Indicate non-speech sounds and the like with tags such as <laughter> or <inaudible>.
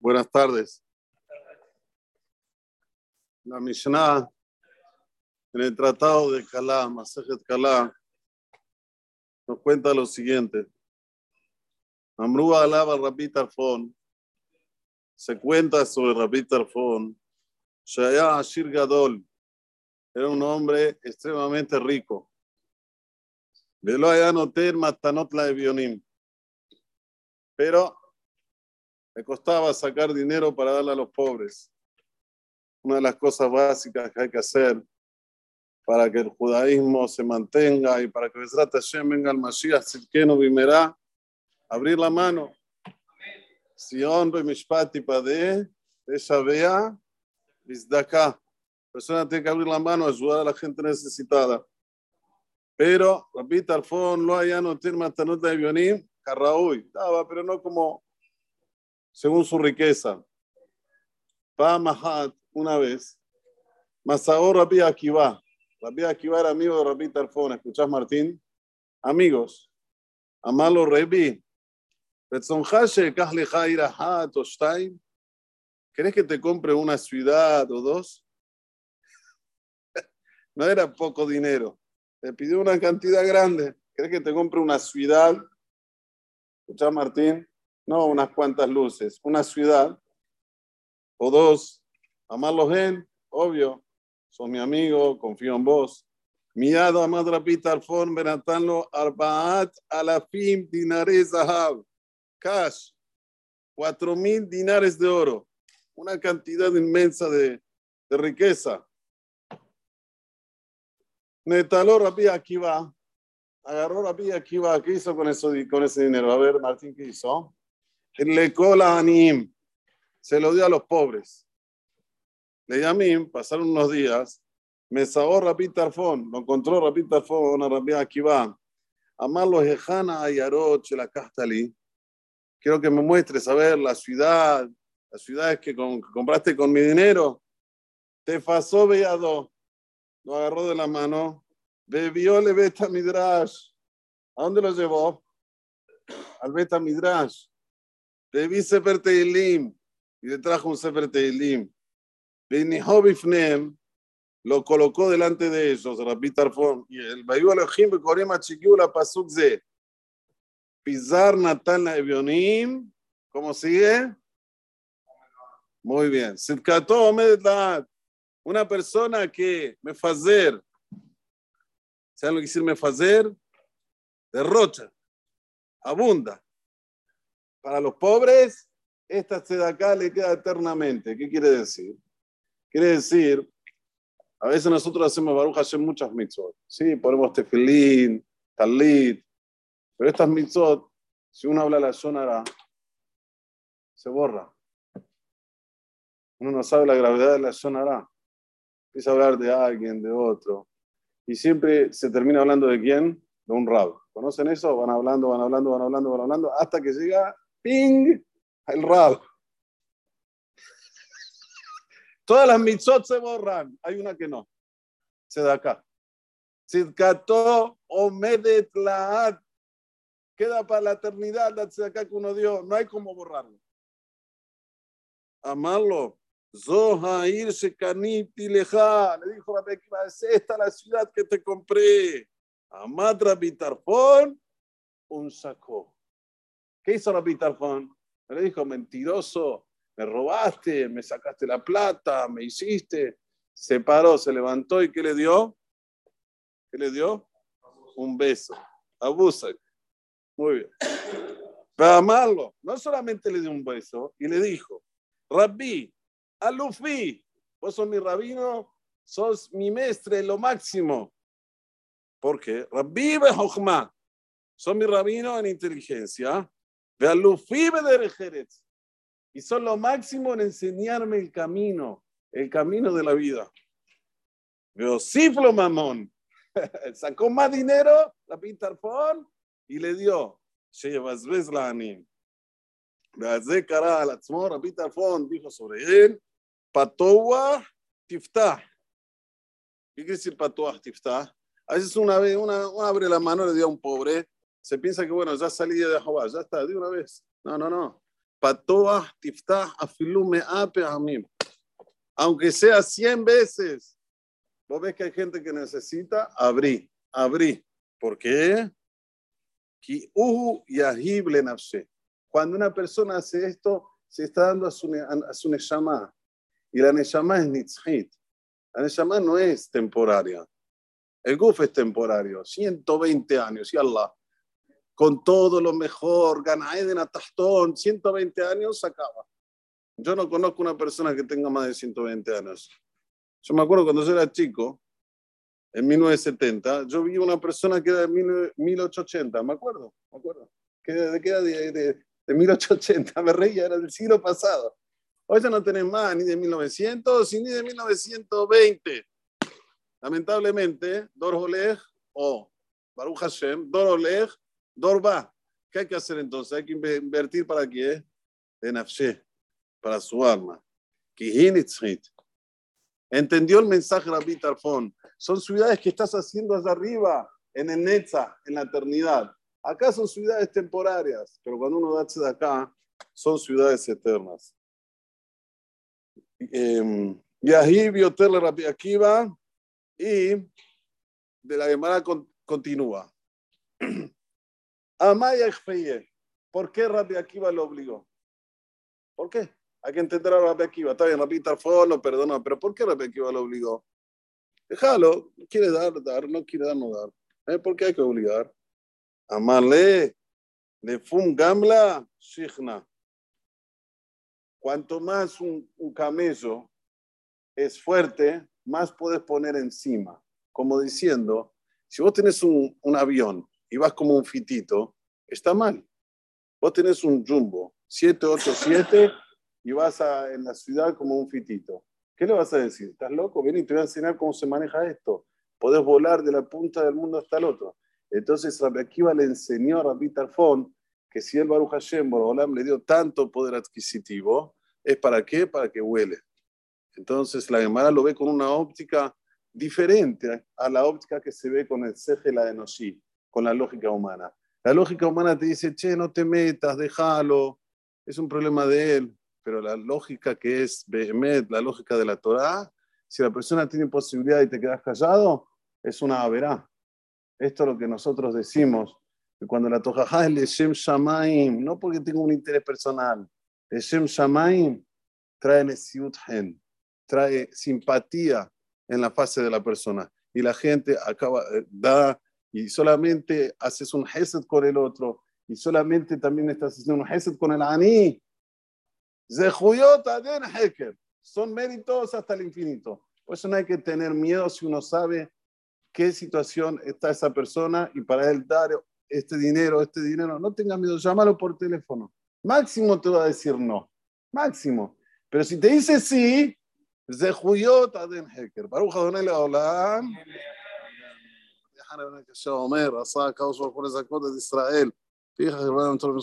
Buenas tardes. La Mishnah en el Tratado de Kalá, Masejet Kalá, nos cuenta lo siguiente. Amrú alaba Rabbi Tarfon. Se cuenta sobre Rabbi Tarfon. Shaya Ashir Gadol. Era un hombre extremadamente rico. Velo allá noter matanot la Evionim. Pero le costaba sacar dinero para darle a los pobres. Una de las cosas básicas que hay que hacer para que el judaísmo se mantenga y para que Besrat Hashem venga al Mashiach no Bimerá, abrir la mano. Si honro y mishpati pade, esa vea, acá. La persona tiene que abrir la mano, ayudar a la gente necesitada. Pero, Rabbi Tarfon, lo haya no tiene matanot de Bionim, Carraúy, estaba, pero no como según su riqueza. Mahat, una vez, Masaor Rabbi Akiva. Rabbi Akiva era amigo de Rabbi Tarfon. ¿Escuchás, Martín? Amigos. Amalo Rabbi. ¿Querés que te compre una ciudad o dos? <laughs> No era poco dinero. Te pidió una cantidad grande. ¿Querés que te compre una ciudad? ¿Escuchás, Martín? No unas cuantas luces, una ciudad o dos, amarlos en, obvio, son mi amigo, confío en vos. Miado amad rapita alfon benatanlo arbaat alafim dinares zahab. Cash, cuatro mil dinares de oro. Una cantidad inmensa de, de riqueza. Netalo Rabbi Akiva. Agarró Rabbi Akiva. ¿Qué hizo con, eso, con ese dinero? A ver, Martín, ¿qué hizo? Le cola anim. Se lo dio a los pobres. Le llamé, pasaron unos días. Me sahó Rapid Tarfón. Lo encontró Rapid Tarfón, una Rabbi Akiva. Amarlo Ejana Ayaroche, la Castali. Quiero que me muestres, a ver, la ciudad, las ciudades que, compraste con mi dinero. Te pasó Beado. Lo agarró de la mano. Bebió le Beta Midrash. ¿A dónde lo llevó? Al Beta Midrash. Le vi Sefer Teilim y le trajo un Sefer Teilim. Lo colocó delante de ellos, Rabbi Tarfon. Y el Bayu Elohim Bekorema Chikiula Pasuk Ze. Pizar Natan Evionim. ¿Cómo sigue? Muy bien. Sidkato Omedet Una persona que me fazer. ¿Saben lo que decir me fazer? Derrocha. Abunda. Para los pobres, esta acá le queda eternamente. ¿Qué quiere decir? Quiere decir, a veces nosotros hacemos Baruch Hashem muchas mitzvot. Sí, ponemos tefilín, talit. Pero estas mitzvot, si uno habla la sonara, se borra. Uno no sabe la gravedad de la sonara. Empieza a hablar de alguien, de otro. Y siempre se termina hablando de quién? De un rabo. ¿Conocen eso? Van hablando, van hablando, van hablando, van hablando, hasta que llega ping, el rab. Todas las mitzot se borran, hay una que no. Se da acá. Sidkato omedet laat. Queda para la eternidad la acá que uno dio. No hay como borrarlo. Amarlo. Zohair Shekaniti Leja. Le dijo la Bekiva, es esta la ciudad que te compré. Amatra Bitarfón, un saco. ¿Qué hizo Rabbi Tarfón? Le dijo, mentiroso, me robaste, me sacaste la plata, me hiciste. Se paró, se levantó y ¿qué le dio? ¿Qué le dio? Un beso. Abusa. Muy bien. Para amarlo, no solamente le dio un beso y le dijo, Rabbi, Alufi, vos sos mi rabino, sos mi mestre, lo máximo. ¿Por qué? Rabbi Bejochma, sos mi rabino en inteligencia y son lo máximo en enseñarme el camino, el camino de la vida. Veosiflo mamón. <laughs> Sacó más dinero, la pintarfón, y le dio. Cara al la pintarfón dijo sobre él, patoa tiftah. ¿Qué quiere decir patoa tiftah? A veces una vez, una, una abre la mano, le dio a un pobre, se piensa que, bueno, ya salí de Jehová, ya está, de una vez. No, no, no. Patoah tiftah afilu me'ape amim. Aunque sea 100 veces. Vos ves que hay gente que necesita abrir, abrir. ¿Por qué? Cuando una persona hace esto, se está dando a su, a su neshama. Y la neshama es nitzhit. La neshama no es temporaria. El guf es temporario. 120 años, y Allah. Con todo lo mejor, Ganaeden Atastón, 120 años, acaba. Yo no conozco una persona que tenga más de 120 años. Yo me acuerdo cuando yo era chico, en 1970, yo vi una persona que era de 1880, me acuerdo, me acuerdo. Que era de 1880, <laughs> me reía, era del siglo pasado. Hoy ya no tenés más ni de 1900 ni de 1920. Lamentablemente, Dor Oleg o Baruch Hashem, Dor Oleg, Dor va. ¿Qué hay que hacer entonces? Hay que invertir para qué? En Afshe, para su alma. Entendió el mensaje Rabbi Tarfón. Son ciudades que estás haciendo allá arriba, en el Netza, en la eternidad. Acá son ciudades temporarias, pero cuando uno da de acá, son ciudades eternas. Y ahí Biotel Rabbi Akiva y de la Gemara continúa. <clears throat> Amaya ¿Por qué Rabbi Akiva lo obligó? ¿Por qué? Hay que entender a Rabbi Akiva. Está bien, Rabbi Tarfón lo perdona, pero ¿por qué Rabbi Akiva lo obligó? Déjalo, quiere dar, dar, no quiere dar, no dar. ¿Eh? ¿Por qué hay que obligar? Amarle, le fum gamla, shigna. Cuanto más un, un camello es fuerte, más puedes poner encima. Como diciendo, si vos tenés un, un avión y vas como un fitito, está mal. Vos tenés un jumbo 787 y vas a, en la ciudad como un fitito. ¿Qué le vas a decir? ¿Estás loco? Ven y te voy a enseñar cómo se maneja esto. Podés volar de la punta del mundo hasta el otro. Entonces Rabbi Akiva le enseñó a Rabbi Tarfón que si el Baruch Hashem Borolam le dio tanto poder adquisitivo, ¿es para qué? Para que huele. Entonces la Gemara lo ve con una óptica diferente a la óptica que se ve con el Seje la de Noshi, con la lógica humana. La lógica humana te dice, che, no te metas, déjalo, es un problema de él. Pero la lógica que es Behemet, la lógica de la Torah, si la persona tiene posibilidad y te quedas callado, es una averá. Esto es lo que nosotros decimos, que cuando la tojajá es Leshem Shamaim, no porque tenga un interés personal, Leshem Shamaim trae Nesiut trae simpatía en la fase de la persona. Y la gente acaba, da y solamente haces un hesed con el otro y solamente también estás haciendo un hesed con el heker. Son méritos hasta el infinito. Por eso no hay que tener miedo si uno sabe qué situación está esa persona y para él dar este dinero, este dinero, no tenga miedo, llámalo por teléfono. Máximo te va a decir no. Máximo. Pero si te dice sí, Zehuyot aden heker. Baruch Adonai חנה בן אומר, עשה הקר ברוך הוא לזכות את ישראל, פיך חרבנם תורם